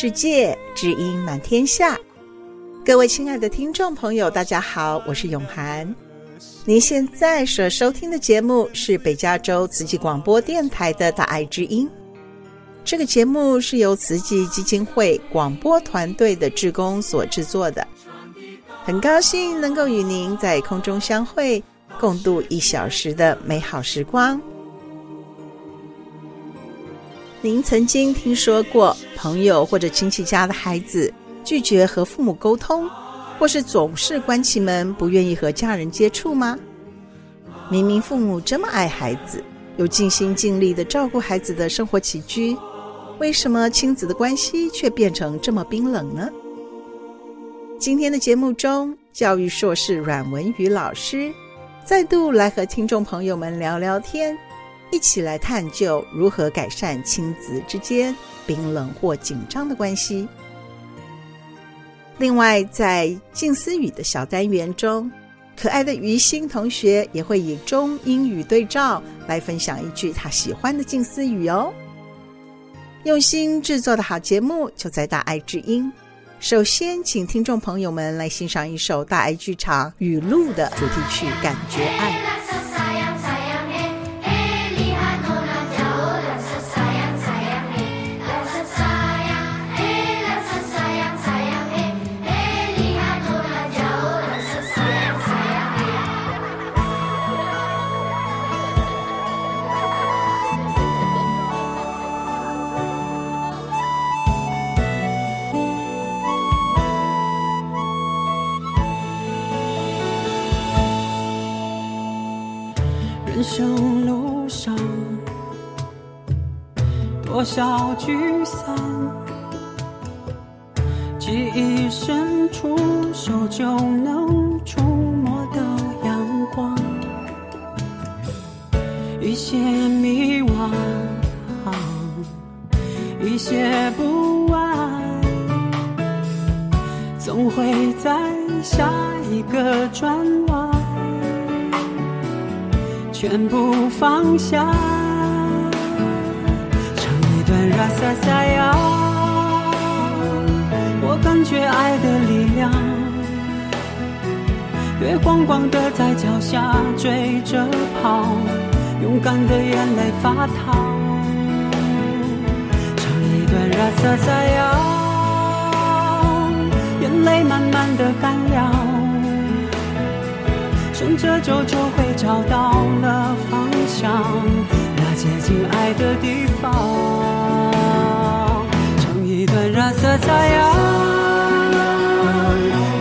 世界，知音满天下。各位亲爱的听众朋友，大家好，我是永涵。您现在所收听的节目是北加州慈济广播电台的《大爱之音》。这个节目是由慈济基金会广播团队的志工所制作的。很高兴能够与您在空中相会，共度一小时的美好时光。您曾经听说过朋友或者亲戚家的孩子拒绝和父母沟通，或是总是关起门不愿意和家人接触吗？明明父母这么爱孩子，又尽心尽力的照顾孩子的生活起居，为什么亲子的关系却变成这么冰冷呢？今天的节目中，教育硕士阮文宇老师再度来和听众朋友们聊聊天，一起来探究如何改善亲子之间冰冷或紧张的关系。另外，在静思语的小单元中，可爱的于心同学也会以中英语对照来分享一句他喜欢的静思语哦。用心制作的好节目就在大爱之音。首先，请听众朋友们来欣赏一首大爱剧场《雨露》的主题曲《感觉爱》。多少聚散，记忆深处，手就能触摸到阳光，一些迷惘，一些不安，总会在下一个转弯。全部放下，唱一段 Rasa Sayang，我感觉爱的力量，月光光的在脚下追着跑，勇敢的眼泪发烫，唱一段 Rasa Sayang，眼泪慢慢的干了。顺着走就会找到了方向，接近爱的地方。唱一段染色太阳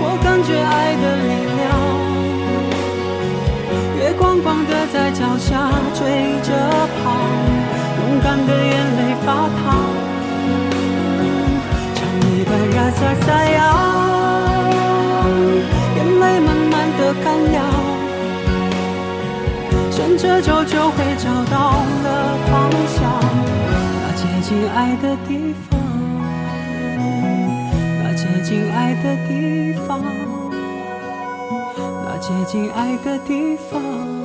我感觉爱的力量。月光光的在脚下追着跑，勇敢的眼泪发烫。唱一段染色太阳。眼泪慢慢的干了，顺着走就会找到了方向，那接近爱的地方，那接近爱的地方，那接近爱的地方。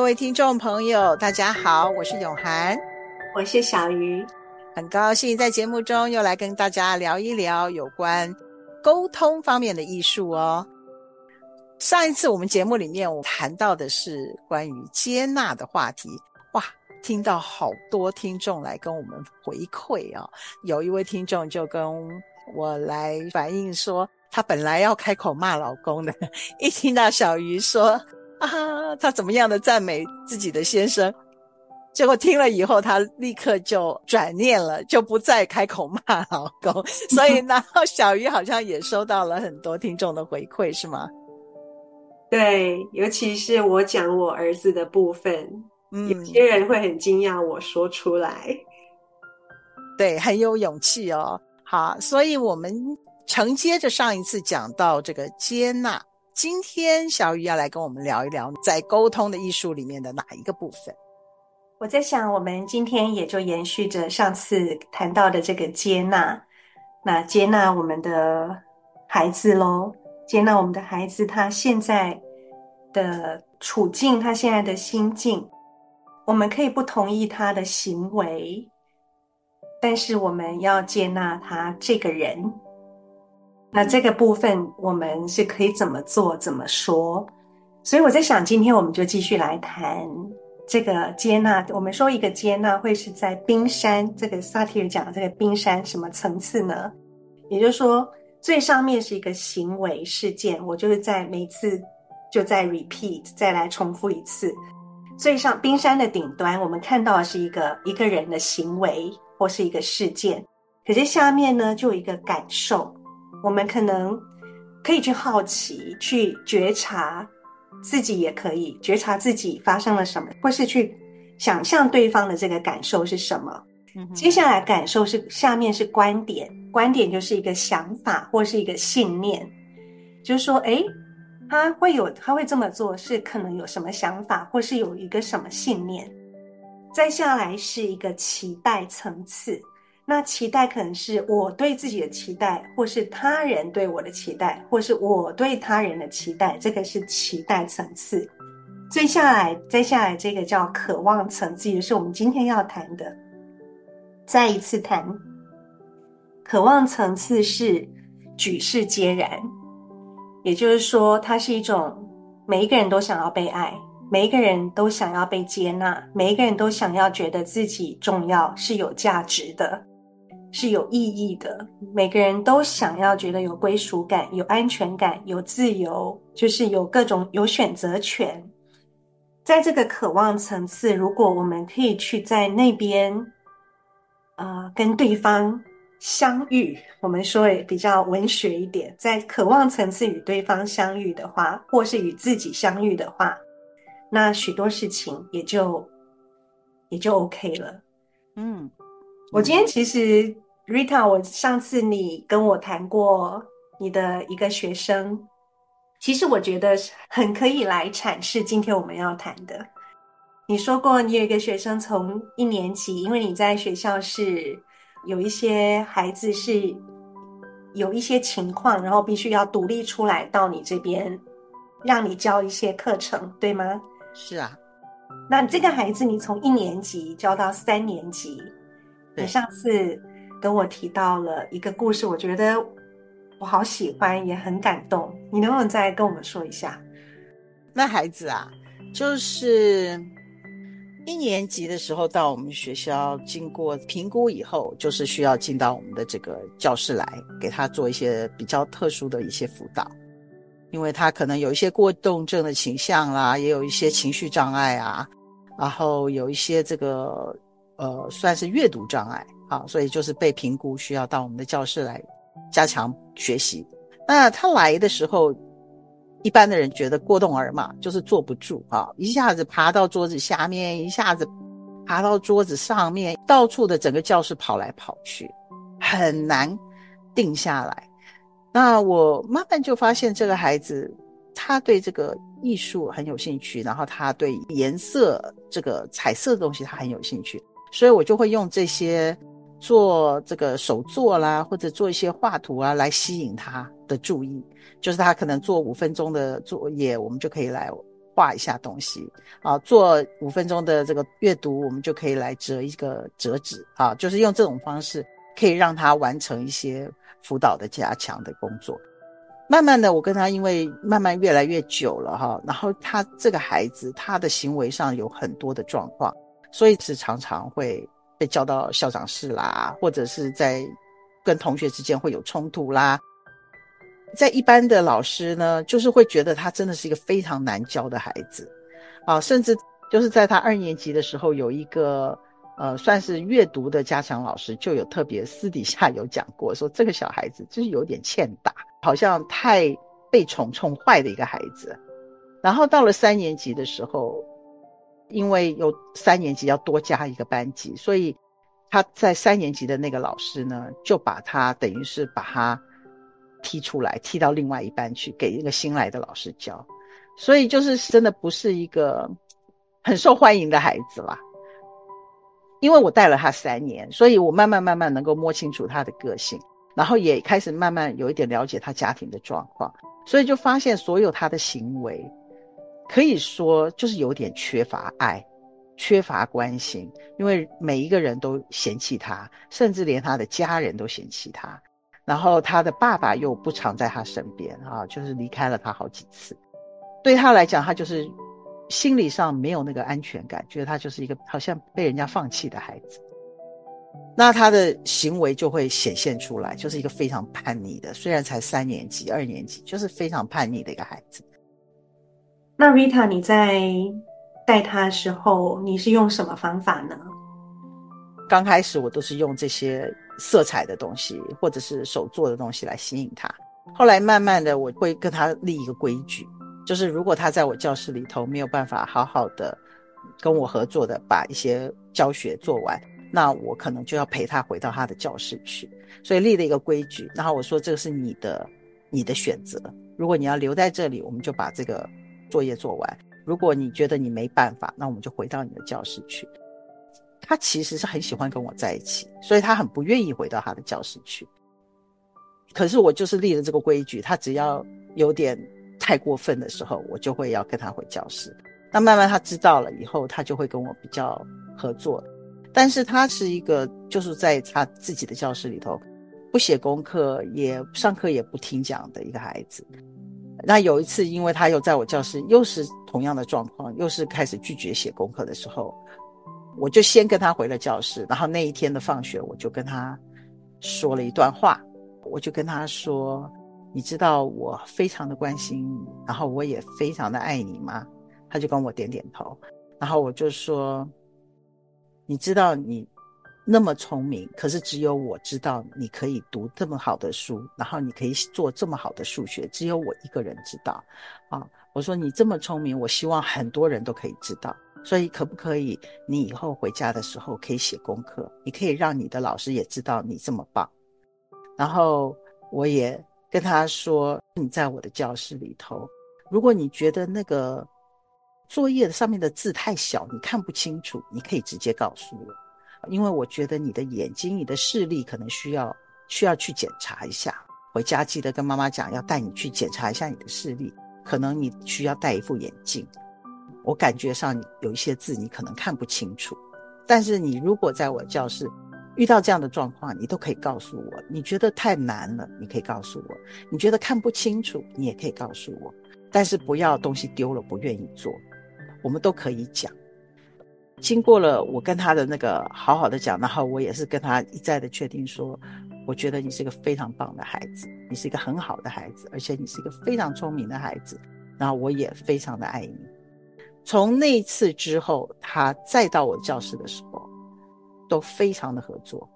各位听众朋友，大家好，我是永涵，我是小鱼，很高兴在节目中又来跟大家聊一聊有关沟通方面的艺术哦。上一次我们节目里面我谈到的是关于接纳的话题，哇，听到好多听众来跟我们回馈哦。有一位听众就跟我来反映说，她本来要开口骂老公的，一听到小鱼说。啊，她怎么样的赞美自己的先生，结果听了以后，她立刻就转念了，就不再开口骂老公。所以，然后小鱼好像也收到了很多听众的回馈，是吗？对，尤其是我讲我儿子的部分，嗯，有些人会很惊讶我说出来。对，很有勇气哦。好，所以我们承接着上一次讲到这个接纳，今天小雨要来跟我们聊一聊在沟通的艺术里面的哪一个部分？我在想，我们今天也就延续着上次谈到的这个接纳，那接纳我们的孩子喽，接纳我们的孩子他现在的处境，他现在的心境，我们可以不同意他的行为。但是我们要接纳他这个人，那这个部分我们是可以怎么做、怎么说？所以我在想，今天我们就继续来谈这个接纳。我们说一个接纳会是在冰山，这个萨提尔讲的这个冰山什么层次呢？也就是说，最上面是一个行为事件，我就是在每次就再 repeat，再来重复一次。最上冰山的顶端，我们看到的是一个一个人的行为。或是一个事件，可是下面呢，就有一个感受，我们可能可以去好奇，去觉察自己，也可以觉察自己发生了什么，或是去想象对方的这个感受是什么。嗯。接下来感受是下面是观点，观点就是一个想法或是一个信念，就是说，哎，他会有他会这么做，是可能有什么想法，或是有一个什么信念。再下来是一个期待层次，那期待可能是我对自己的期待，或是他人对我的期待，或是我对他人的期待，这个是期待层次。最下来，接下来这个叫渴望层次，也是我们今天要谈的。再一次谈，渴望层次是举世皆然，也就是说，它是一种每一个人都想要被爱。每一个人都想要被接纳，每一个人都想要觉得自己重要，是有价值的，是有意义的。每个人都想要觉得有归属感、有安全感、有自由，就是有各种有选择权。在这个渴望层次，如果我们可以去在那边，啊、跟对方相遇，我们说也比较文学一点，在渴望层次与对方相遇的话，或是与自己相遇的话。那许多事情也就也就 OK 了。嗯，我今天其实 Rita，我上次你跟我谈过你的一个学生，其实我觉得很可以来阐释今天我们要谈的。你说过你有一个学生从一年级，因为你在学校是有一些孩子是有一些情况，然后必须要独立出来到你这边，让你教一些课程，对吗？是啊，那这个孩子你从一年级教到三年级，你上次跟我提到了一个故事，我觉得我好喜欢，也很感动。你能不能再跟我们说一下？那孩子啊，就是一年级的时候到我们学校，经过评估以后，就是需要进到我们的这个教室来，给他做一些比较特殊的一些辅导。因为他可能有一些过动症的倾向啦，也有一些情绪障碍啊，然后有一些这个呃算是阅读障碍啊，所以就是被评估需要到我们的教室来加强学习。那他来的时候，一般的人觉得过动儿嘛，就是坐不住啊，一下子爬到桌子下面，一下子爬到桌子上面，到处的整个教室跑来跑去，很难定下来。那我慢慢就发现这个孩子，他对这个艺术很有兴趣，然后他对颜色这个彩色的东西他很有兴趣，所以我就会用这些做这个手作啦，或者做一些画图啊，来吸引他的注意。就是他可能做五分钟的作业，我们就可以来画一下东西啊；做五分钟的这个阅读，我们就可以来折一个折纸啊。就是用这种方式，可以让他完成一些。辅导的加强的工作，慢慢的，我跟他因为慢慢越来越久了哈，然后他这个孩子他的行为上有很多的状况，所以是常常会被叫到校长室啦，或者是在跟同学之间会有冲突啦。在一般的老师呢，就是会觉得他真的是一个非常难教的孩子啊，甚至就是在他二年级的时候有一个。呃，算是阅读的加强老师就有特别私底下有讲过，说这个小孩子就是有点欠打，好像太被宠宠坏的一个孩子。然后到了三年级的时候，因为有三年级要多加一个班级，所以他在三年级的那个老师呢，就把他等于是把他踢出来，踢到另外一班去，给一个新来的老师教。所以就是真的不是一个很受欢迎的孩子啦。因为我带了他三年，所以我慢慢慢慢能够摸清楚他的个性，然后也开始慢慢有一点了解他家庭的状况，所以就发现所有他的行为。可以说就是有点缺乏爱，缺乏关心，因为每一个人都嫌弃他，甚至连他的家人都嫌弃他。然后他的爸爸又不常在他身边啊，就是离开了他好几次。对他来讲，他就是心理上没有那个安全感，觉得他就是一个好像被人家放弃的孩子。那他的行为就会显现出来，就是一个非常叛逆的，虽然才三年级、二年级，就是非常叛逆的一个孩子。那 Rita，你在带他的时候，你是用什么方法呢？刚开始我都是用这些色彩的东西，或者是手做的东西来吸引他。后来慢慢的，我会跟他立一个规矩，就是如果他在我教室里头没有办法好好的跟我合作的把一些教学做完，那我可能就要陪他回到他的教室去。所以立了一个规矩，然后我说这个是你的你的选择。如果你要留在这里，我们就把这个。作业做完，如果你觉得你没办法，那我们就回到你的教室去。他其实是很喜欢跟我在一起，所以他很不愿意回到他的教室去。可是我就是立了这个规矩，他只要有点太过分的时候，我就会要跟他回教室。那慢慢他知道了以后，他就会跟我比较合作。但是他是一个就是在他自己的教室里头，不写功课，也上课也不听讲的一个孩子。那有一次，因为他又在我教室，又是同样的状况，又是开始拒绝写功课的时候，我就先跟他回了教室。然后那一天的放学，我就跟他说了一段话，我就跟他说：“你知道我非常的关心你，然后我也非常的爱你吗？”他就跟我点点头。然后我就说：“你知道你。”那么聪明，可是只有我知道你可以读这么好的书，然后你可以做这么好的数学，只有我一个人知道。啊，我说你这么聪明，我希望很多人都可以知道。所以可不可以，你以后回家的时候可以写功课，你可以让你的老师也知道你这么棒。然后我也跟他说，你在我的教室里头，如果你觉得那个作业上面的字太小，你看不清楚，你可以直接告诉我。因为我觉得你的眼睛、你的视力可能需要需要去检查一下，回家记得跟妈妈讲，要带你去检查一下你的视力，可能你需要戴一副眼镜。我感觉上有一些字你可能看不清楚，但是你如果在我教室遇到这样的状况，你都可以告诉我。你觉得太难了，你可以告诉我；你觉得看不清楚，你也可以告诉我。但是不要东西丢了不愿意做，我们都可以讲。经过了我跟他的那个好好的讲，然后我也是跟他一再的确定说，我觉得你是一个非常棒的孩子，你是一个很好的孩子，而且你是一个非常聪明的孩子，然后我也非常的爱你。从那一次之后，他再到我教室的时候，都非常的合作，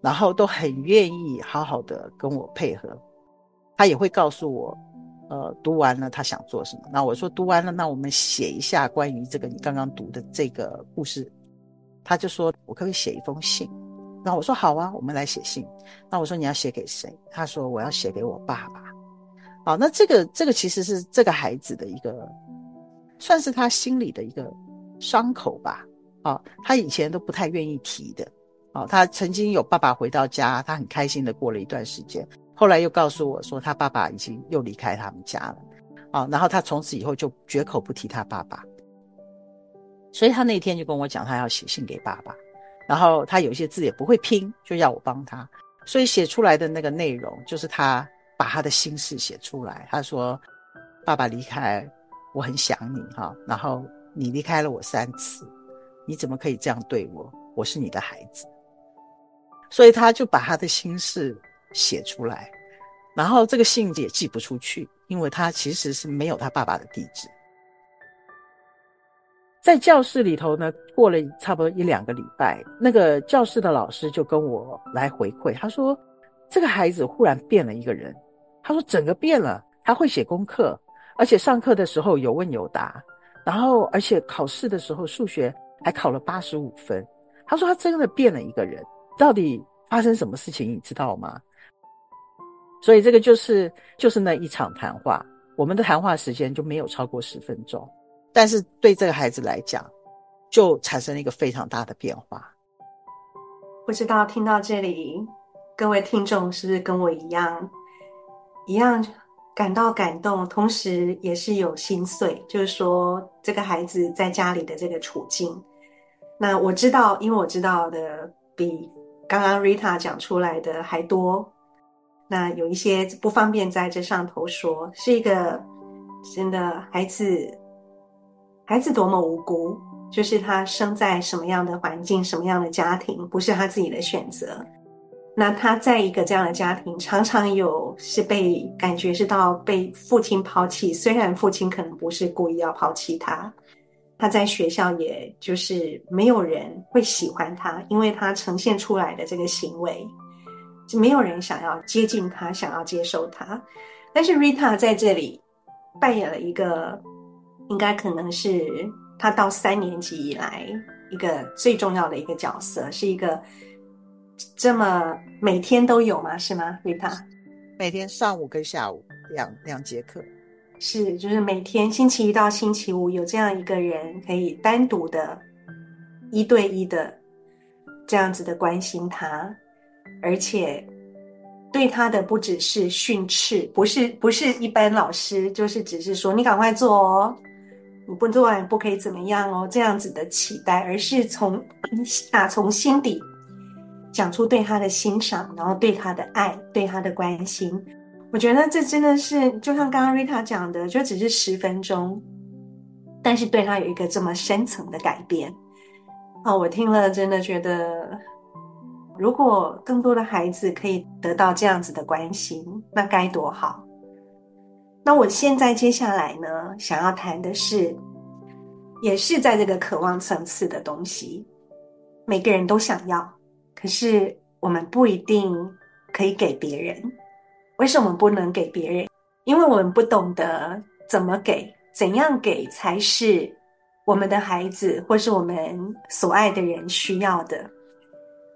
然后都很愿意好好的跟我配合，他也会告诉我。呃，读完了他想做什么？那我说读完了，那我们写一下关于这个你刚刚读的这个故事。他就说，我可不可以写一封信？那我说好啊，我们来写信。那我说你要写给谁？他说我要写给我爸爸。好，那这个这个其实是这个孩子的一个，算是他心里的一个伤口吧。啊，他以前都不太愿意提的。啊，他曾经有爸爸回到家，他很开心的过了一段时间。后来又告诉我说，他爸爸已经又离开他们家了，啊，然后他从此以后就绝口不提他爸爸，所以他那天就跟我讲，他要写信给爸爸，然后他有一些字也不会拼，就要我帮他，所以写出来的那个内容就是他把他的心事写出来。他说：“爸爸离开，我很想你哈，然后你离开了我三次，你怎么可以这样对我？我是你的孩子。”所以他就把他的心事。写出来，然后这个信也寄不出去，因为他其实是没有他爸爸的地址。在教室里头呢，过了差不多一两个礼拜，那个教室的老师就跟我来回馈，他说这个孩子忽然变了一个人，他说整个变了，他会写功课，而且上课的时候有问有答，然后而且考试的时候数学还考了八十五分。他说他真的变了一个人，到底发生什么事情你知道吗？所以这个就是就是那一场谈话，我们的谈话时间就没有超过十分钟，但是对这个孩子来讲，就产生了一个非常大的变化。不知道听到这里，各位听众是不是跟我一样，一样感到感动，同时也是有心碎？就是说，这个孩子在家里的这个处境。那我知道，因为我知道的比刚刚 Rita 讲出来的还多。那有一些不方便在这上头说，是一个真的孩子，孩子多么无辜。就是他生在什么样的环境，什么样的家庭，不是他自己的选择。那他在一个这样的家庭，常常有是被感觉是到被父亲抛弃，虽然父亲可能不是故意要抛弃他。他在学校，也就是没有人会喜欢他，因为他呈现出来的这个行为，就没有人想要接近他，想要接受他。但是 Rita 在这里扮演了一个，应该可能是。他到三年级以来，一个最重要的一个角色，是一个这么每天都有吗？是吗，Rita？每天上午跟下午两两节课，是，就是每天星期一到星期五有这样一个人可以单独的、一对一的这样子的关心他，而且对他的不只是训斥，不是不是一般老师，就是只是说你赶快做哦。你不做完不可以怎么样哦，这样子的期待，而是从打从心底讲出对他的欣赏，然后对他的爱，对他的关心。我觉得这真的是就像刚刚 Rita 讲的，就只是十分钟，但是对他有一个这么深层的改变。哦，我听了真的觉得，如果更多的孩子可以得到这样子的关心，那该多好。那我现在接下来呢，想要谈的是，也是在这个渴望层次的东西，每个人都想要，可是我们不一定可以给别人。为什么不能给别人？因为我们不懂得怎么给，怎样给才是我们的孩子或是我们所爱的人需要的。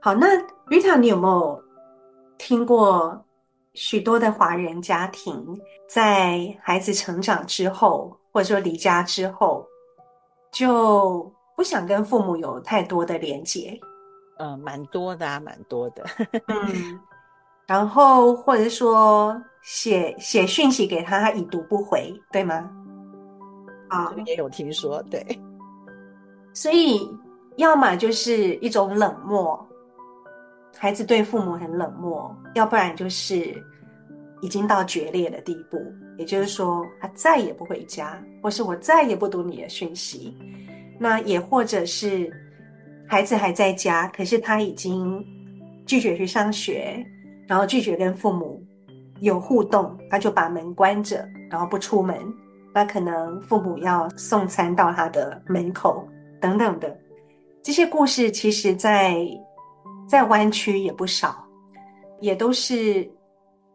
好，那 Rita，你有没有听过？许多的华人家庭在孩子成长之后，或者说离家之后，就不想跟父母有太多的连结。嗯，蛮多的啊，蛮多的。嗯，然后或者说写写讯息给他，他已读不回，对吗？啊，也有听说，对。所以，要么就是一种冷漠。孩子对父母很冷漠，要不然就是已经到决裂的地步，也就是说他再也不回家，或是我再也不读你的讯息。那也或者是孩子还在家，可是他已经拒绝去上学，然后拒绝跟父母有互动，他就把门关着，然后不出门。那可能父母要送餐到他的门口等等的这些故事，其实在。再弯曲也不少，也都是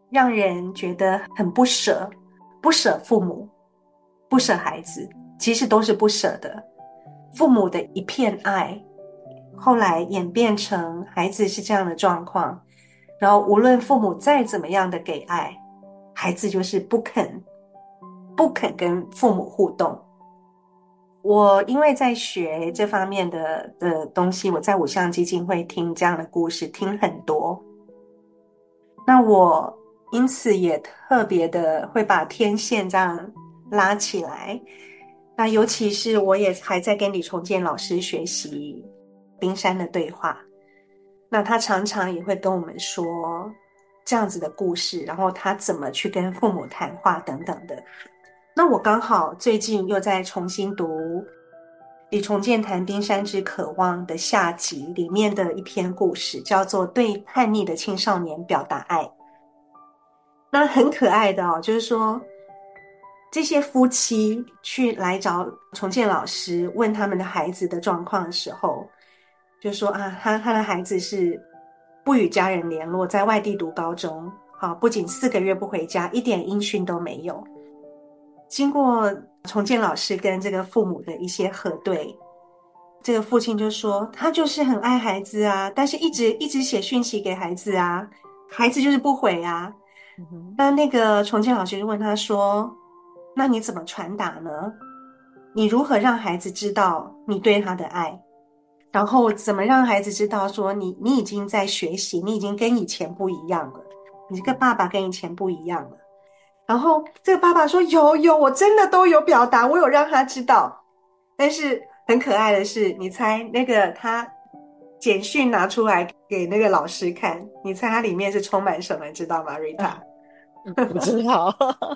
让人觉得很不舍，不舍父母，不舍孩子，其实都是不舍的。父母的一片爱，后来演变成孩子是这样的状况，然后无论父母再怎么样的给爱，孩子就是不肯，不肯跟父母互动。我因为在学这方面的的东西，我在五象基金会听这样的故事听很多。那我因此也特别的会把天线这样拉起来。那尤其是我也还在跟李崇建老师学习冰山的对话。那他常常也会跟我们说这样子的故事，然后他怎么去跟父母谈话等等的。那我刚好最近又在重新读李崇建谈《冰山之渴望》的下集里面的一篇故事，叫做《对叛逆的青少年表达爱》。那很可爱的哦，就是说这些夫妻去来找崇建老师问他们的孩子的状况的时候，就说啊，他他的孩子是不与家人联络，在外地读高中，好，不仅四个月不回家，一点音讯都没有。经过重建老师跟这个父母的一些核对，这个父亲就说他就是很爱孩子啊，但是一直一直写讯息给孩子啊，孩子就是不回啊。嗯、那那个重建老师就问他说：“那你怎么传达呢？你如何让孩子知道你对他的爱？然后怎么让孩子知道说你你已经在学习，你已经跟以前不一样了，你这个爸爸跟以前不一样了。”然后这个爸爸说：“有有，我真的都有表达，我有让他知道。但是很可爱的是，你猜那个他简讯拿出来给那个老师看，你猜它里面是充满什么？知道吗，瑞塔？不知道。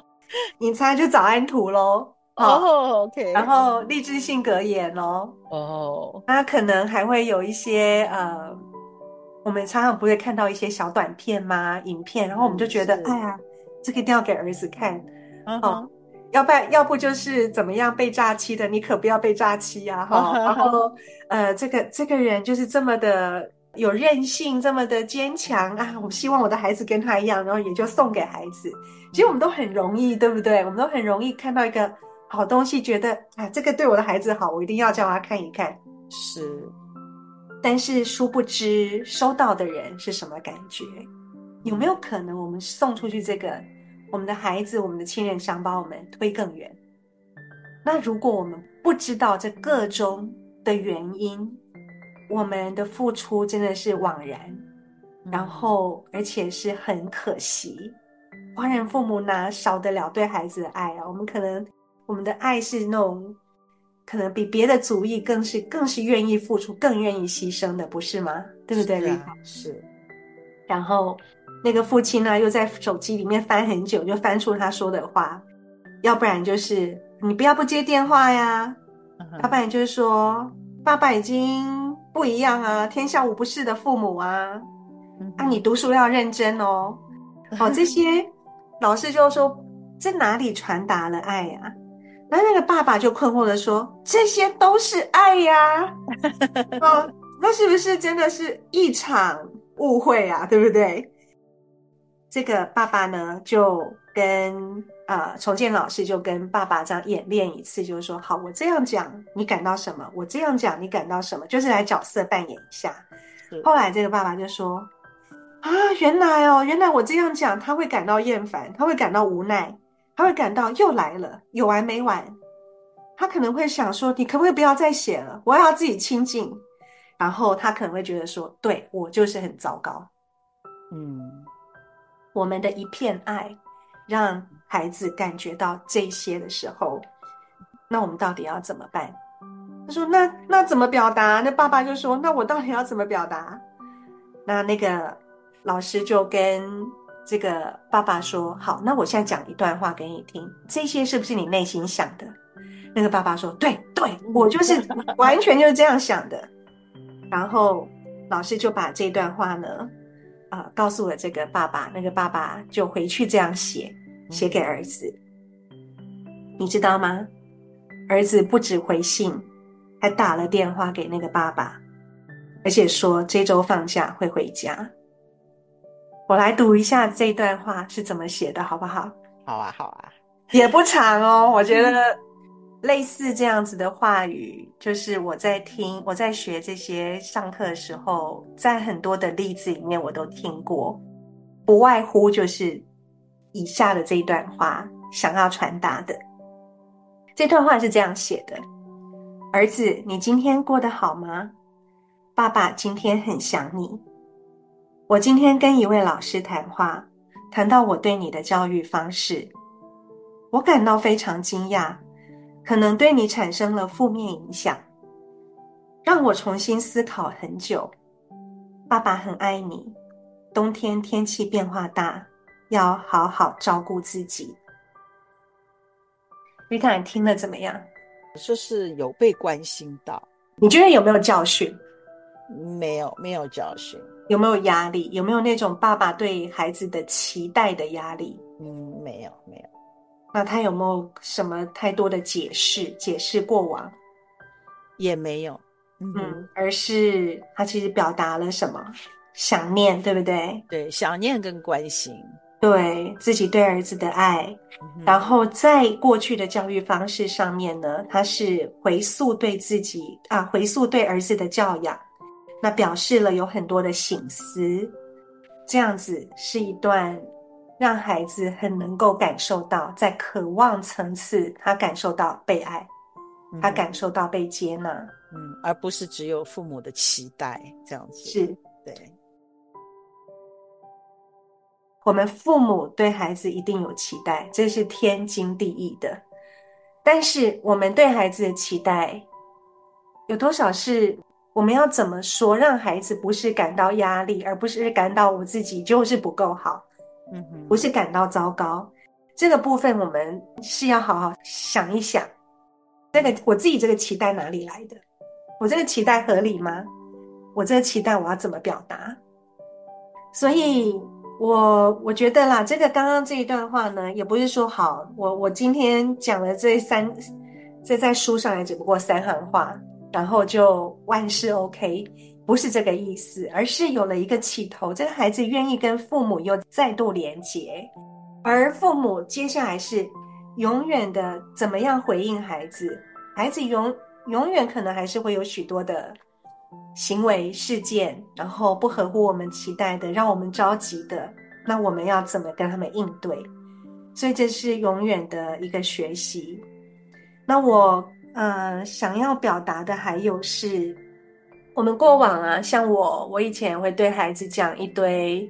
你猜就早安图喽。哦、oh,，OK。然后励志性格言喽。哦、oh.。那可能还会有一些呃，我们常常不会看到一些小短片吗？影片，然后我们就觉得，哎呀。”这个一定要给儿子看，uh. 哦，要不然要不就是怎么样被诈欺的，你可不要被诈欺呀，哈。Uh. 然后呃，这个这个人就是这么的有韧性，这么的坚强啊，我希望我的孩子跟他一样，然后也就送给孩子。其实我们都很容易，对不对？我们都很容易看到一个好东西，觉得啊，这个对我的孩子好，我一定要叫他看一看。是，但是殊不知收到的人是什么感觉？有没有可能我们送出去这个？我们的孩子，我们的亲人想把我们推更远。那如果我们不知道这个中的原因，我们的付出真的是枉然，然后而且是很可惜。华人父母哪少得了对孩子的爱啊？我们可能我们的爱是那种，可能比别的族裔更是更是愿意付出、更愿意牺牲的，不是吗？对不对？是啊，是。然后。那个父亲呢，又在手机里面翻很久，就翻出他说的话，要不然就是你不要不接电话呀，要不然就是说爸爸已经不一样啊，天下无不是的父母啊，啊，你读书要认真哦，哦，这些老师就说这哪里传达了爱呀？然后那个爸爸就困惑的说，这些都是爱呀，哦，那是不是真的是一场误会啊？对不对？这个爸爸呢，就跟呃重建老师就跟爸爸这样演练一次，就是说，好，我这样讲，你感到什么？我这样讲，你感到什么？就是来角色扮演一下。后来这个爸爸就说，啊，原来哦，原来我这样讲，他会感到厌烦，他会感到无奈，他会感到又来了，有完没完？他可能会想说，你可不可以不要再写了？我要自己清静。然后他可能会觉得说，对，我就是很糟糕。嗯。我们的一片爱，让孩子感觉到这些的时候，那我们到底要怎么办？他说：“那那怎么表达？”那爸爸就说：“那我到底要怎么表达？”那那个老师就跟这个爸爸说：“好，那我现在讲一段话给你听，这些是不是你内心想的？”那个爸爸说：“对对，我就是 完全就是这样想的。”然后老师就把这段话呢。啊、呃，告诉了这个爸爸，那个爸爸就回去这样写，写给儿子。你知道吗？儿子不止回信，还打了电话给那个爸爸，而且说这周放假会回家。我来读一下这段话是怎么写的，好不好？好啊，好啊，也不长哦，我觉得。类似这样子的话语，就是我在听，我在学这些上课的时候，在很多的例子里面我都听过，不外乎就是以下的这一段话想要传达的。这段话是这样写的：儿子，你今天过得好吗？爸爸今天很想你。我今天跟一位老师谈话，谈到我对你的教育方式，我感到非常惊讶。可能对你产生了负面影响，让我重新思考很久。爸爸很爱你，冬天天气变化大，要好好照顾自己。瑞塔，你听了怎么样？就是有被关心到。你觉得有没有教训？没有，没有教训。有没有压力？有没有那种爸爸对孩子的期待的压力？嗯，没有，没有。那他有没有什么太多的解释？解释过往也没有，嗯，嗯，而是他其实表达了什么？想念，对不对？对，想念跟关心。对自己对儿子的爱，嗯、然后在过去的教育方式上面呢，他是回溯对自己啊，回溯对儿子的教养，那表示了有很多的醒思，这样子是一段让孩子很能够感受到，在渴望层次，他感受到被爱，他感受到被接纳，嗯，而不是只有父母的期待这样子，是对。我们父母对孩子一定有期待，这是天经地义的。但是我们对孩子的期待有多少是我们要怎么说，让孩子不是感到压力，而不是感到我自己就是不够好，嗯哼，不是感到糟糕。这个部分我们是要好好想一想，这个我自己这个期待哪里来的？我这个期待合理吗？我这个期待我要怎么表达？所以。我我觉得啦，这个刚刚这一段话呢，也不是说好，我我今天讲的这三，这在书上也只不过三行话，然后就万事 OK，不是这个意思，而是有了一个起头，这个孩子愿意跟父母又再度连结，而父母接下来是永远的怎么样回应孩子，孩子永永远可能还是会有许多的。行为事件，然后不合乎我们期待的，让我们着急的，那我们要怎么跟他们应对？所以这是永远的一个学习。那我呃想要表达的还有是，我们过往啊，像我，我以前会对孩子讲一堆，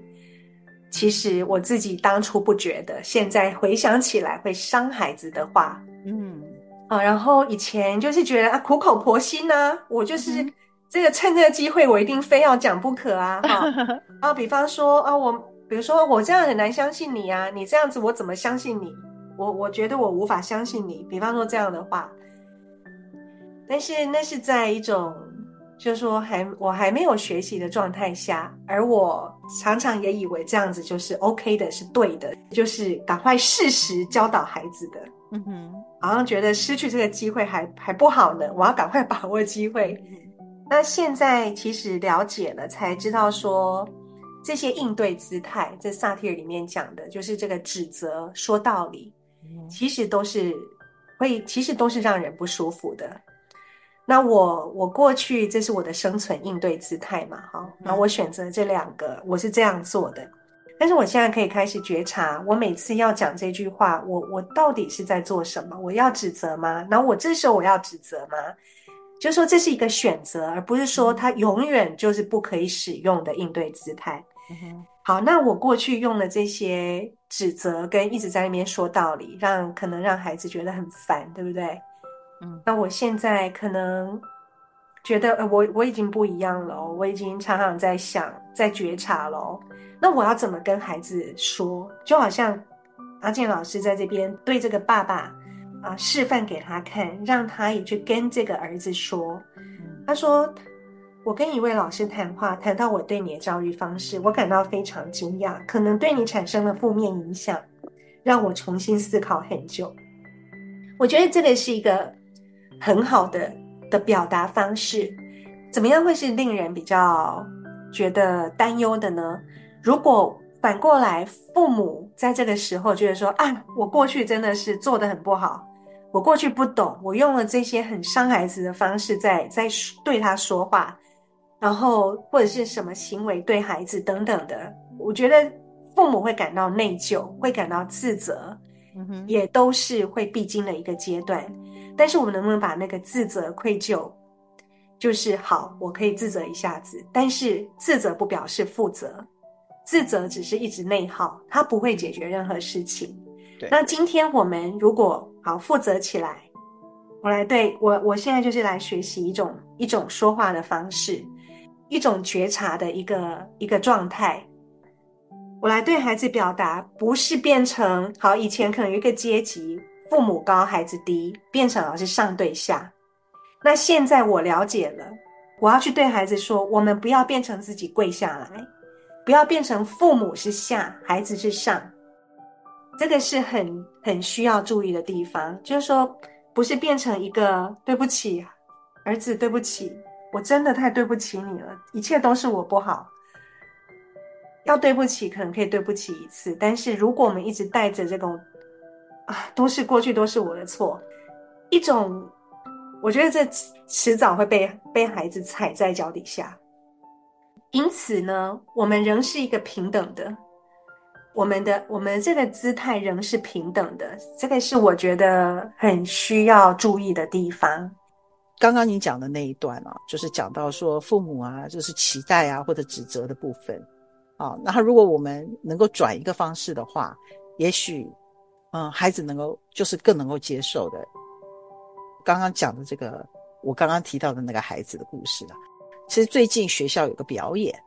其实我自己当初不觉得，现在回想起来会伤孩子的话，嗯啊，然后以前就是觉得啊苦口婆心呐、啊，我就是。嗯这个趁这个机会，我一定非要讲不可啊！哈啊，比方说啊，我比如说我这样很难相信你啊，你这样子我怎么相信你？我我觉得我无法相信你。比方说这样的话，但是那是在一种就是说还我还没有学习的状态下，而我常常也以为这样子就是 OK 的，是对的，就是赶快适时教导孩子的。嗯哼，好像觉得失去这个机会还还不好呢，我要赶快把握机会。那现在其实了解了，才知道说这些应对姿态，在萨提尔里面讲的，就是这个指责、说道理，其实都是会，其实都是让人不舒服的。那我我过去这是我的生存应对姿态嘛，哈，那我选择这两个，我是这样做的。但是我现在可以开始觉察，我每次要讲这句话，我我到底是在做什么？我要指责吗？然后我这时候我要指责吗？就是说这是一个选择，而不是说它永远就是不可以使用的应对姿态。嗯。好，那我过去用的这些指责跟一直在那边说道理，让可能让孩子觉得很烦，对不对？嗯。那我现在可能觉得，呃，我我已经不一样了，我已经常常在想，在觉察了。那我要怎么跟孩子说？就好像阿健老师在这边对这个爸爸。啊，示范给他看，让他也去跟这个儿子说。他说：“我跟一位老师谈话，谈到我对你的教育方式，我感到非常惊讶，可能对你产生了负面影响，让我重新思考很久。我觉得这个是一个很好的的表达方式。怎么样会是令人比较觉得担忧的呢？如果反过来，父母在这个时候觉得说：啊，我过去真的是做的很不好。”我过去不懂，我用了这些很伤孩子的方式在在对他说话，然后或者是什么行为对孩子等等的，我觉得父母会感到内疚，会感到自责，也都是会必经的一个阶段。但是我们能不能把那个自责、愧疚，就是好，我可以自责一下子，但是自责不表示负责，自责只是一直内耗，它不会解决任何事情。那今天我们如果好负责起来，我来对我，我现在就是来学习一种一种说话的方式，一种觉察的一个一个状态。我来对孩子表达，不是变成好以前可能有一个阶级，父母高孩子低，变成好是上对下。那现在我了解了，我要去对孩子说，我们不要变成自己跪下来，不要变成父母是下，孩子是上。这个是很很需要注意的地方，就是说，不是变成一个对不起，儿子，对不起，我真的太对不起你了，一切都是我不好。要对不起，可能可以对不起一次，但是如果我们一直带着这种啊，都是过去都是我的错，一种，我觉得这迟早会被被孩子踩在脚底下。因此呢，我们仍是一个平等的，我们的我们这个姿态仍是平等的，这个是我觉得很需要注意的地方。刚刚你讲的那一段啊，就是讲到说父母啊，就是期待啊或者指责的部分。啊，那如果我们能够转一个方式的话，也许，嗯，孩子能够就是更能够接受的。刚刚讲的这个，我刚刚提到的那个孩子的故事啊，其实最近学校有个表演，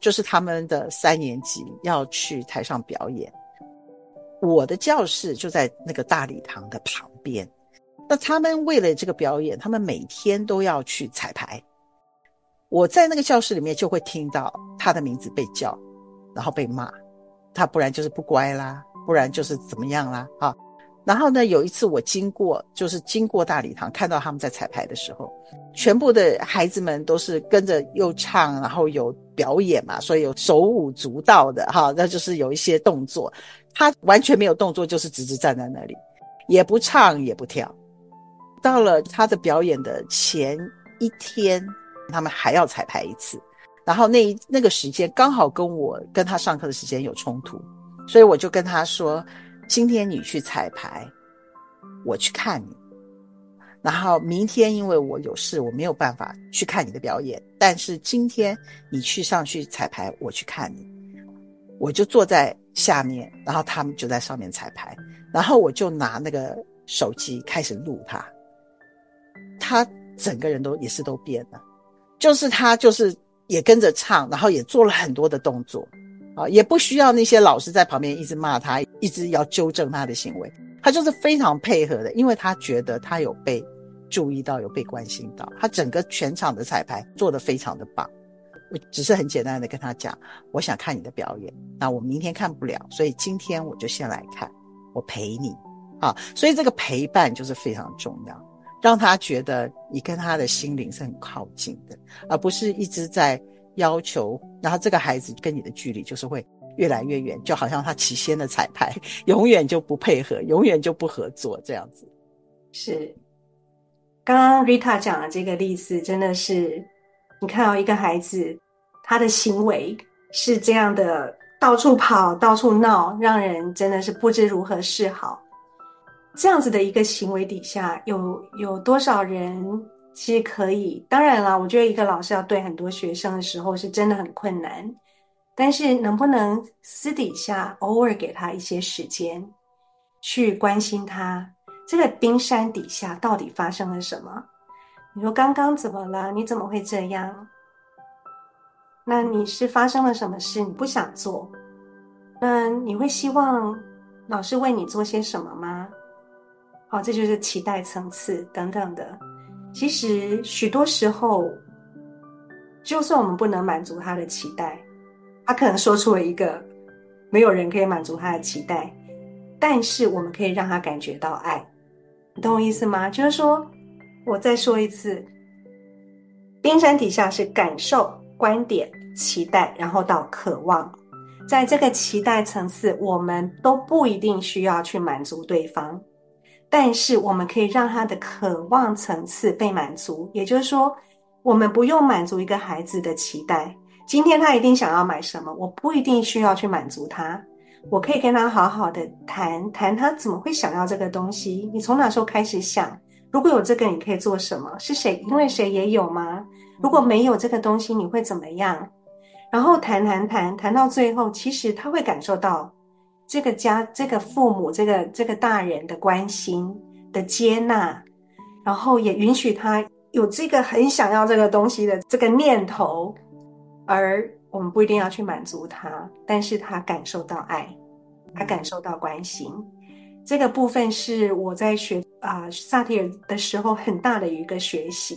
就是他们的三年级要去台上表演。我的教室就在那个大礼堂的旁边，那他们为了这个表演，他们每天都要去彩排。我在那个教室里面就会听到他的名字被叫，然后被骂，他不然就是不乖啦，不然就是怎么样啦啊。然后呢，有一次我经过，就是经过大礼堂，看到他们在彩排的时候，全部的孩子们都是跟着又唱，然后有表演嘛，所以有手舞足蹈的哈，那就是有一些动作。他完全没有动作，就是直直站在那里，也不唱也不跳。到了他的表演的前一天。他们还要彩排一次，然后那那个时间刚好跟我跟他上课的时间有冲突，所以我就跟他说：“今天你去彩排，我去看你。然后明天因为我有事，我没有办法去看你的表演。但是今天你去上去彩排，我去看你。我就坐在下面，然后他们就在上面彩排，然后我就拿那个手机开始录他，他整个人都也是都变了。”就是他，就是也跟着唱，然后也做了很多的动作，啊，也不需要那些老师在旁边一直骂他，一直要纠正他的行为，他就是非常配合的，因为他觉得他有被注意到，有被关心到，他整个全场的彩排做得非常的棒。我只是很简单的跟他讲，我想看你的表演，那我明天看不了，所以今天我就先来看，我陪你，啊，所以这个陪伴就是非常重要。让他觉得你跟他的心灵是很靠近的，而不是一直在要求，然后这个孩子跟你的距离就是会越来越远，就好像他起先的彩排永远就不配合，永远就不合作这样子。是，刚刚 Rita 讲的这个例子真的是，你看到一个孩子，他的行为是这样的，到处跑，到处闹，让人真的是不知如何是好。这样子的一个行为底下，有有多少人其实可以？当然啦，我觉得一个老师要对很多学生的时候是真的很困难。但是能不能私底下偶尔给他一些时间，去关心他？这个冰山底下到底发生了什么？你说刚刚怎么了？你怎么会这样？那你是发生了什么事？你不想做？那你会希望老师为你做些什么吗？好，这就是期待层次等等的。其实许多时候，就算我们不能满足他的期待，他可能说出了一个没有人可以满足他的期待，但是我们可以让他感觉到爱。你懂我意思吗？就是说，我再说一次，冰山底下是感受、观点、期待，然后到渴望。在这个期待层次，我们都不一定需要去满足对方。但是我们可以让他的渴望层次被满足，也就是说，我们不用满足一个孩子的期待。今天他一定想要买什么，我不一定需要去满足他。我可以跟他好好的谈谈，他怎么会想要这个东西？你从哪时候开始想？如果有这个，你可以做什么？是谁？因为谁也有吗？如果没有这个东西，你会怎么样？然后谈谈谈谈到最后，其实他会感受到。这个家，这个父母，这个这个大人的关心的接纳，然后也允许他有这个很想要这个东西的这个念头，而我们不一定要去满足他，但是他感受到爱，他感受到关心，这个部分是我在学啊萨提尔的时候很大的一个学习，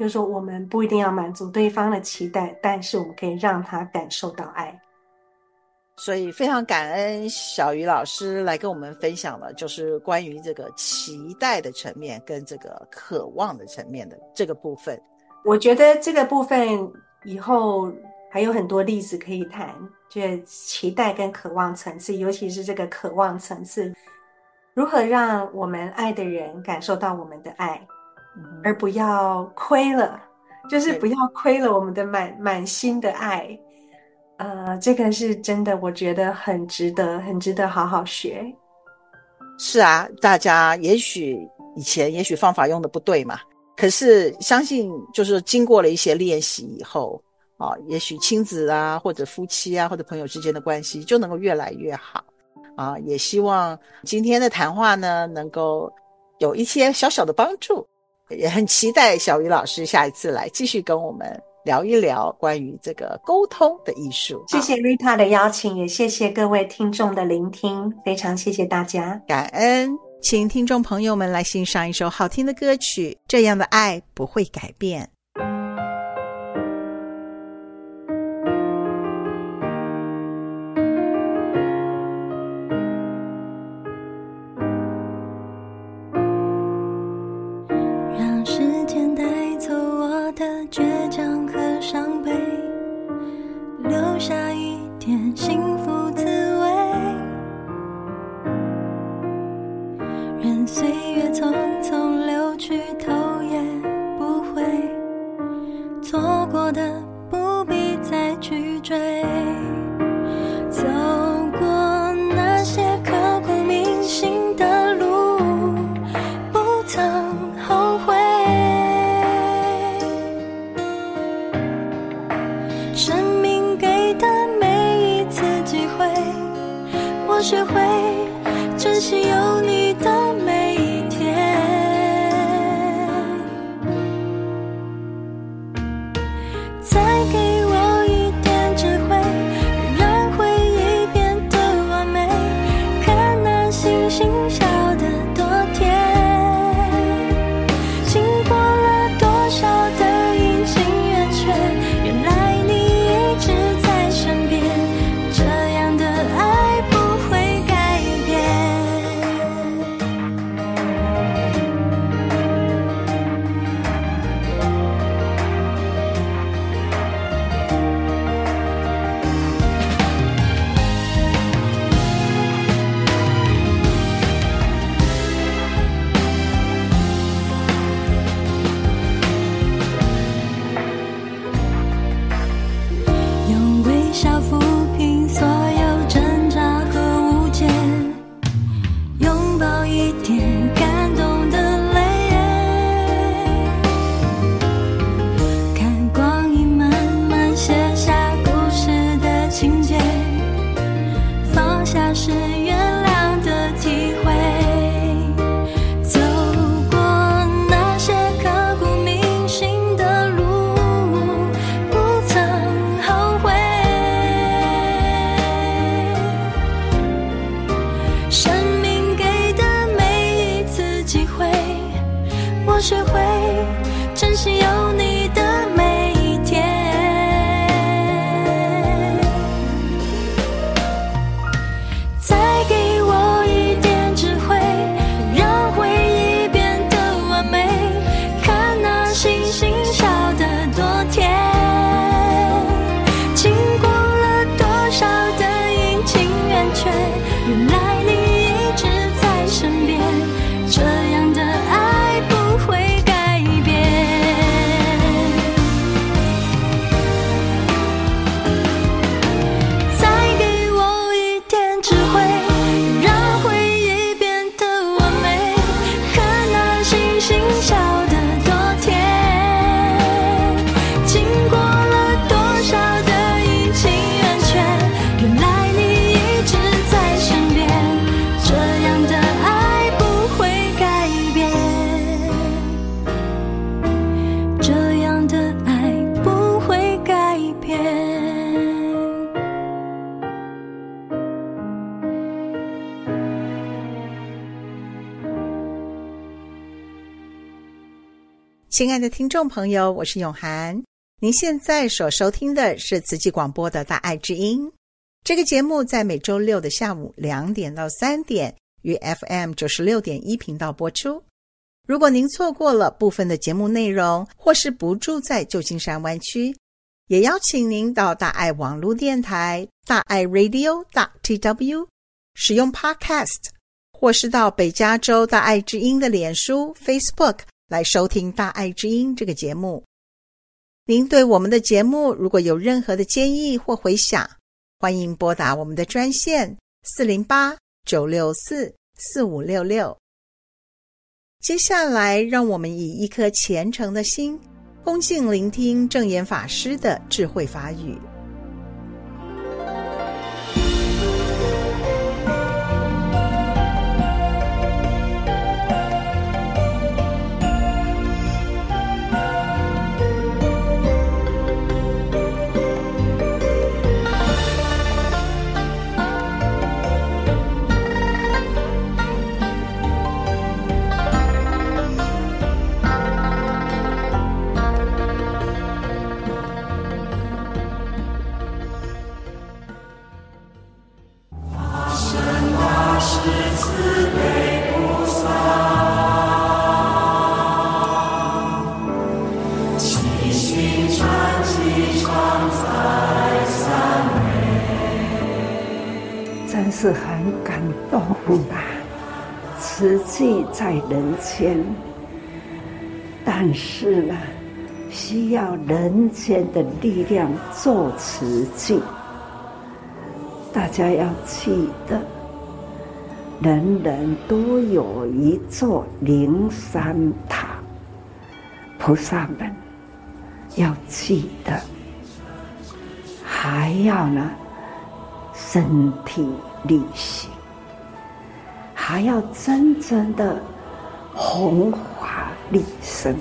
就是说我们不一定要满足对方的期待，但是我们可以让他感受到爱。所以非常感恩小鱼老师来跟我们分享了，就是关于这个期待的层面跟这个渴望的层面的这个部分。我觉得这个部分以后还有很多例子可以谈，就是期待跟渴望层次，尤其是这个渴望层次，如何让我们爱的人感受到我们的爱，嗯、而不要亏了，就是不要亏了我们的满满心的爱。呃，这个是真的，我觉得很值得，很值得好好学。是啊，大家也许以前也许方法用的不对嘛，可是相信就是经过了一些练习以后啊，也许亲子啊，或者夫妻啊，或者朋友之间的关系就能够越来越好啊。也希望今天的谈话呢，能够有一些小小的帮助，也很期待小鱼老师下一次来继续跟我们。聊一聊关于这个沟通的艺术。谢谢 Rita 的邀请，也谢谢各位听众的聆听，非常谢谢大家，感恩。请听众朋友们来欣赏一首好听的歌曲，《这样的爱不会改变》。亲爱的听众朋友，我是永涵。您现在所收听的是慈济广播的《大爱之音》这个节目，在每周六的下午两点到三点，于 FM 九十六点一频道播出。如果您错过了部分的节目内容，或是不住在旧金山湾区，也邀请您到大爱网络电台大爱 Radio tw 使用 Podcast，或是到北加州大爱之音的脸书 Facebook 来收听大爱之音这个节目。您对我们的节目如果有任何的建议或回想，欢迎拨打我们的专线四零八九六四四五六六。接下来，让我们以一颗虔诚的心。恭敬聆听证严法师的智慧法语。在人间，但是呢，需要人间的力量做慈济。大家要记得，人人都有一座灵山塔，菩萨们要记得，还要呢，身体。力行，还要真正的弘法利生。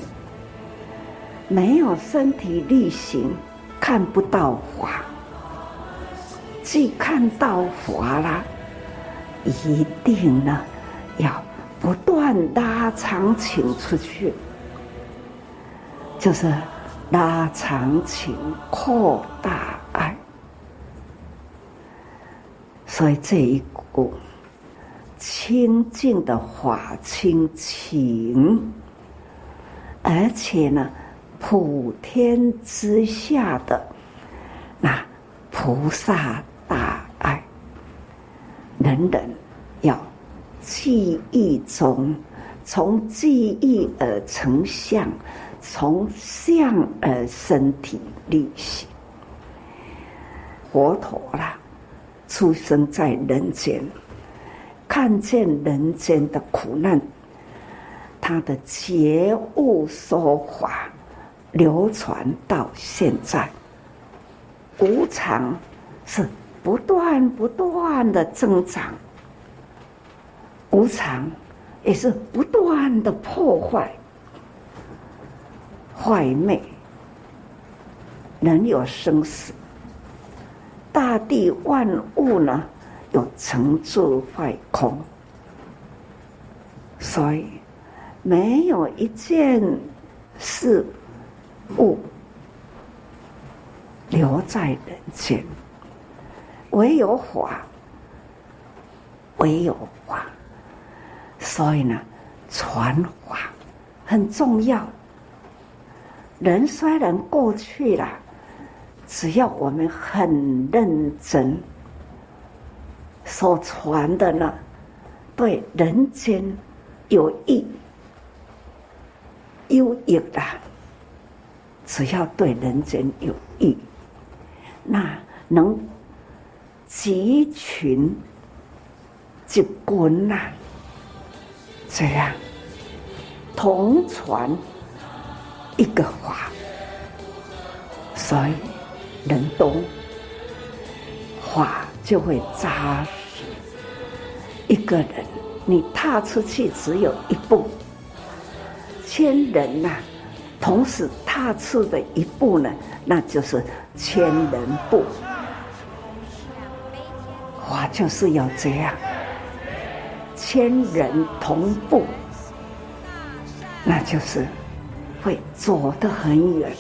没有身体力行，看不到法。既看到法了，一定呢要不断拉长情出去，就是拉长情，扩大爱。所以这一股清净的法清情，而且呢，普天之下的那菩萨大爱，人人要记忆中，从记忆而成相，从相而身体力行，佛陀啦。出生在人间，看见人间的苦难，他的觉悟说法流传到现在。无常是不断不断的增长，无常也是不断的破坏、坏灭。人有生死。大地万物呢，有成住坏空，所以没有一件事物留在人间，唯有法，唯有法。所以呢，传法很重要。人虽然过去了。只要我们很认真，所传的呢，对人间有益、有益的，只要对人间有益，那能集群、就滚呐，这样同传一个法，所以。人多，法就会扎实。一个人，你踏出去只有一步；千人呐、同时踏出的一步呢，那就是千人步。我就是要这样，千人同步，那就是会走得很远。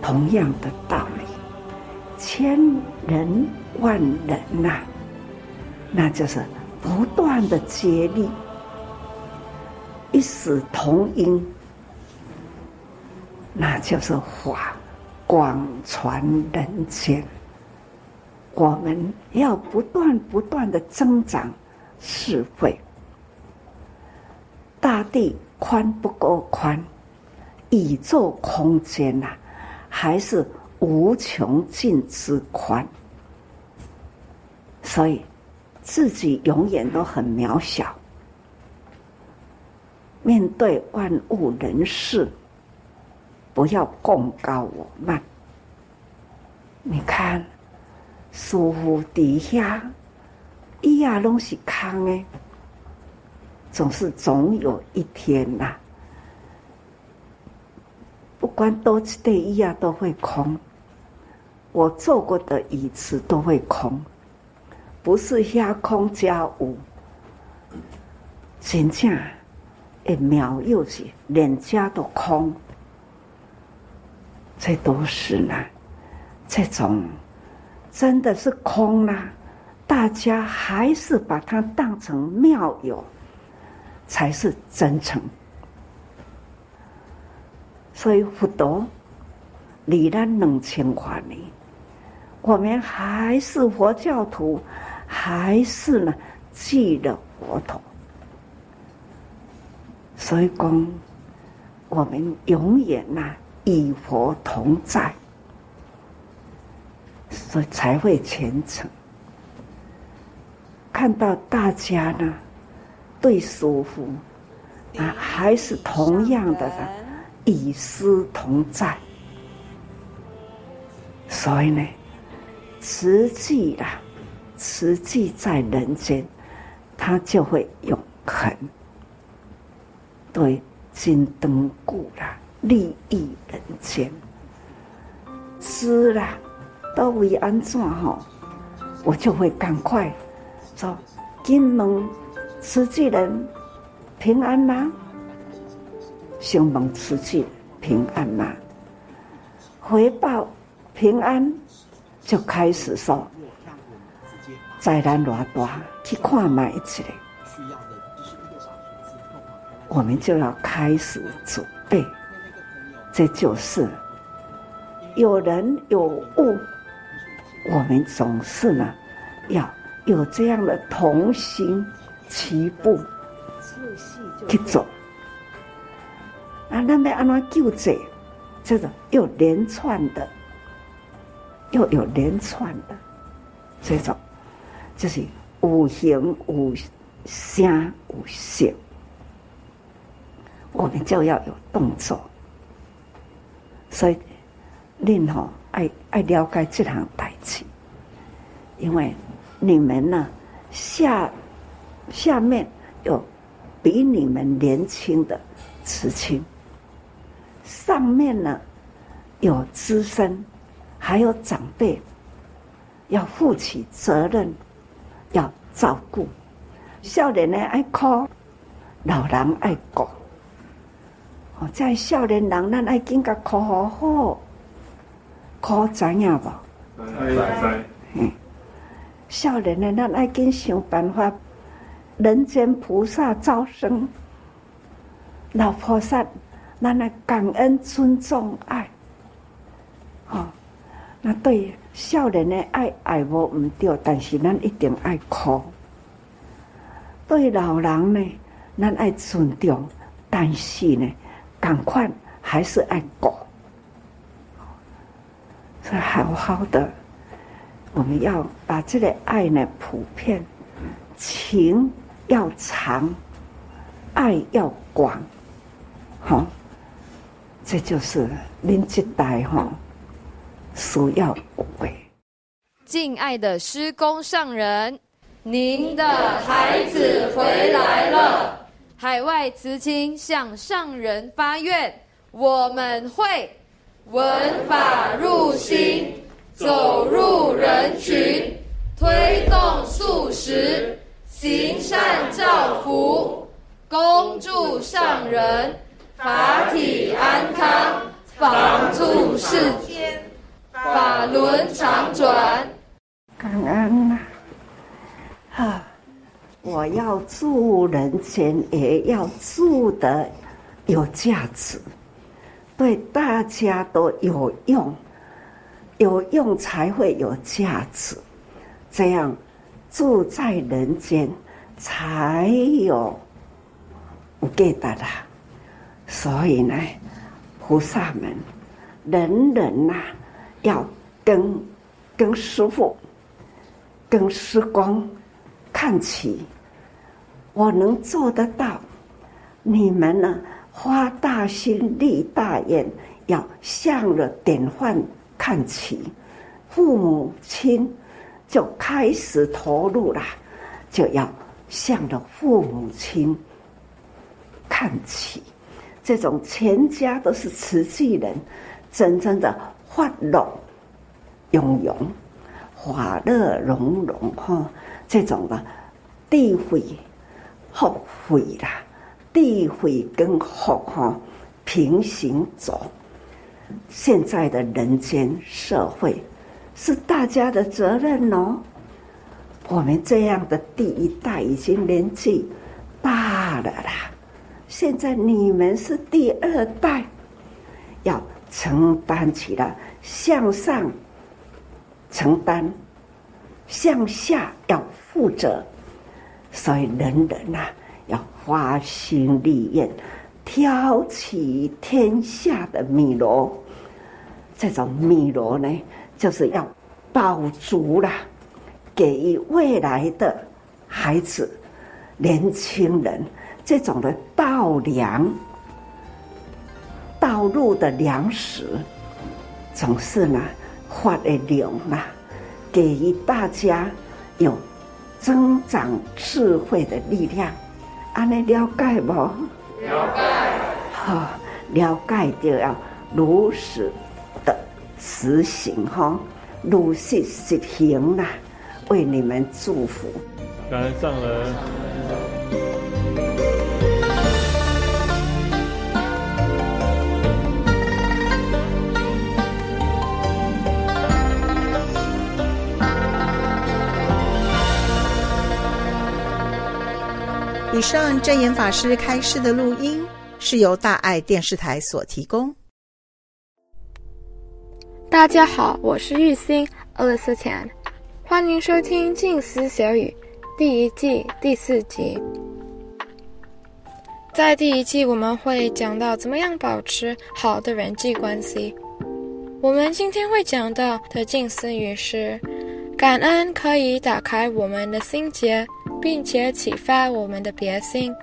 同样的道理，千人万人呐、那就是不断的接力，一视同音，那就是法广传人间。我们要不断不断的增长智慧。大地宽不够宽，宇宙空间呐、还是无穷尽之宽。所以自己永远都很渺小。面对万物人事，不要贡高我慢。你看。师父底下，伊啊拢是空的，总是总有一天呐、不管多次的伊啊都会空。我坐过的椅子都会空，不是遐空加有，真正会妙有是，连家都空，这都是呢，这种。真的是空啦，大家还是把它当成妙有，才是真诚。所以佛陀离了两千多年，我们还是佛教徒，还是呢记得佛陀。所以讲，我们永远呐与佛同在。所以才会虔诚。看到大家呢，对师父啊，还是同样的与师同在。所以呢，慈济啊，慈济在人间，它就会永恒。对，金灯故啦，利益人间，知啦。都为安怎吼，我就会赶快说：金门慈济人平安啦，兴门慈济平安吗，回报平安，就开始说：灾难偌大，去看买一个，我们就要开始准备，这就是有人有物。我们总是呢，要有这样的同心齐步去走。啊，那么安怎救济？这种又连串的，又有连串的这种，就是有形有声有色，我们就要有动作。所以，您好。爱爱了解这项代志，因为你们呢下下面有比你们年轻的慈亲，上面呢有资深，还有长辈，要负起责任，要照顾。少年呢爱哭，老人爱顾。哦，在少年人，咱爱紧甲哭好好。哭知影无？知知。嗯，少年呢咱爱紧想办法，人间菩萨招生，老菩萨，咱来感恩、尊重、爱。好，那对少年的爱爱无毋对，但是咱一定爱哭。对老人呢，咱爱尊重，但是呢，赶快还是爱顾。是好好的，我们要把这个爱呢普遍，情要长，爱要广，好，这就是您这代哈所要的。敬爱的师公上人，您的孩子回来了。海外慈亲向上人发愿，我们会。闻法入心，走入人群，推动素食，行善造福，恭祝上人法体安康，房住世间，法轮常转。感恩啊！哈，我要住人间，也要住得有价值。对大家都有用，有用才会有价值，这样住在人间才有无价值啦。所以呢，菩萨们，人人呐、啊，要跟跟师傅、跟师光看齐，我能做得到，你们呢？花大心立大愿，要向着典范看齐，父母亲就开始投入了，就要向着父母亲看齐。这种全家都是慈济人，真正的发乐融融，法乐融融哈，这种的地会后悔啦。地会跟福哈平行走，现在的人间社会是大家的责任哦。我们这样的第一代已经年纪大了啦，现在你们是第二代，要承担起了，向上承担，向下要负责，所以人人呐、啊。要花心立愿，挑起天下的米罗。这种米罗呢，就是要保足了，给未来的孩子、年轻人这种的稻粮、道路的粮食，总是呢发的粮啊，给予大家有增长智慧的力量。安尼了解不？了解。好、了解就要如实的实行哈，如实实行啦，为你们祝福。感恩上人。上证严法师开示的录音是由大爱电视台所提供。大家好，我是玉兴 Alyssa Tan，欢迎收听《静思小语》第一季第四集。在第一季我们会讲到怎么样保持好的人际关系。我们今天会讲到的静思语是：感恩可以打开我们的心结。并且启发我们的别心。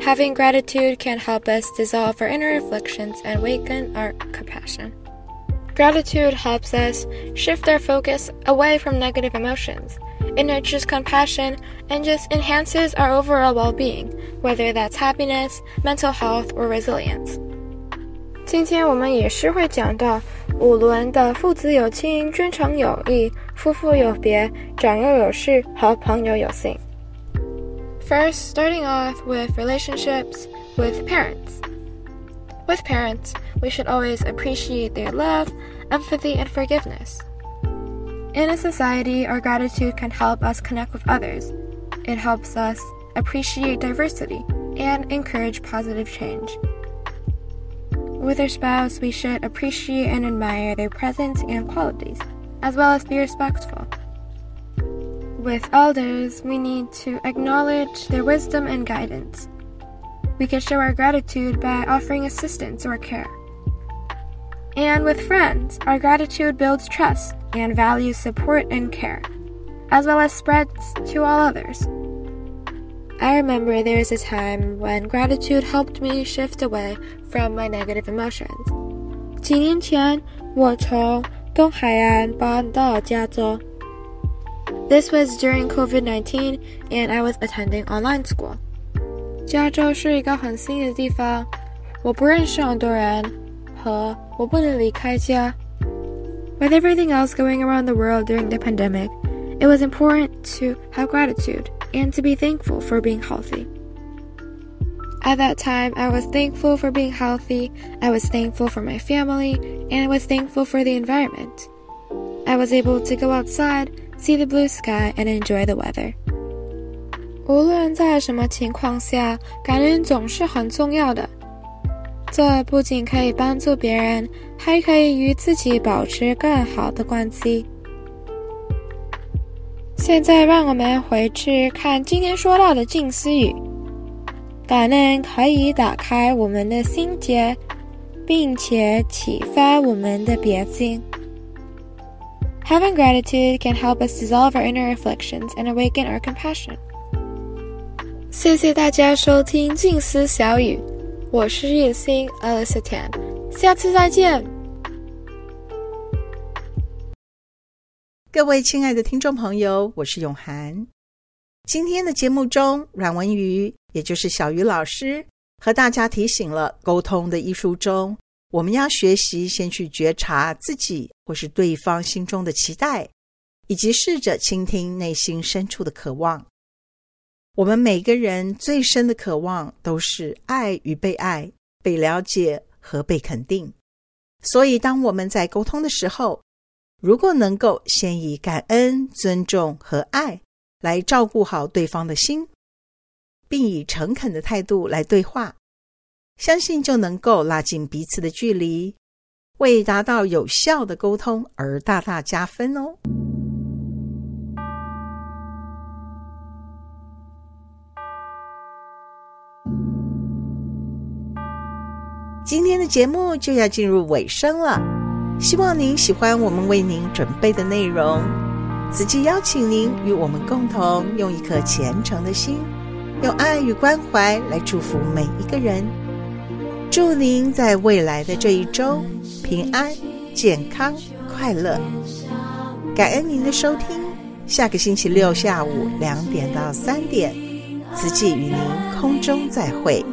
Having gratitude can help us dissolve our inner afflictions and awaken our compassion. Gratitude helps us shift our focus away from negative emotions. It nurtures compassion and just enhances our overall well-being, whether that's happiness, mental health, or resilience. 今天我们也是会讲到五伦的父子有亲，君臣有义。夫妇有别，长幼有序，和朋友有信。First, starting off with relationships with parents. With parents, we should always appreciate their love, empathy, and forgiveness. In a society, our gratitude can help us connect with others. It helps us appreciate diversity and encourage positive change. With our spouse, we should appreciate and admire their presence and qualities as well as be respectful. With elders, we need to acknowledge their wisdom and guidance. We can show our gratitude by offering assistance or care. And with friends, our gratitude builds trust and values support and care, as well as spreads to all others. I remember there was a time when gratitude helped me shift away from my negative emotions. 几年前，我从东海岸搬到加州。This was during COVID-19, and I was attending online school. 加州是一个很新的地方，我不认识很多人，和我不能离开家。With everything else going around the world during the pandemic, it was important to have gratitude and to be thankful for being healthy. At that time, I was thankful for being healthy, I was thankful for my family, and I was thankful for the environment. I was able to go outside, see the blue sky, and enjoy the weather. 无论在什么情况下，感恩总是很重要的。 这不仅可以帮助别人，还可以与自己保持更好的关系。 现在，让我们回去看今天说到的静思语。感恩可以打开我们的心结，并且启发我们的别心。Having gratitude can help us dissolve our inner afflictions and awaken our compassion. 谢谢大家收听静思小语，我是日星 Alyssa Tan，下次再见。各位亲爱的听众朋友，我是永涵。今天的节目中，阮文瑜也就是小鱼老师和大家提醒了沟通的艺术中。我们要学习先去觉察自己或是对方心中的期待，以及试着倾听内心深处的渴望。我们每个人最深的渴望都是爱与被爱、被了解和被肯定。所以，当我们在沟通的时候，如果能够先以感恩、尊重和爱来照顾好对方的心，并以诚恳的态度来对话。相信就能够拉近彼此的距离，为达到有效的沟通而大大加分哦。今天的节目就要进入尾声了，希望您喜欢我们为您准备的内容。慈济邀请您与我们共同用一颗虔诚的心，用爱与关怀来祝福每一个人。祝您在未来的这一周平安、健康、快乐。感恩您的收听，下个星期六下午两点到三点，慈济与您空中再会。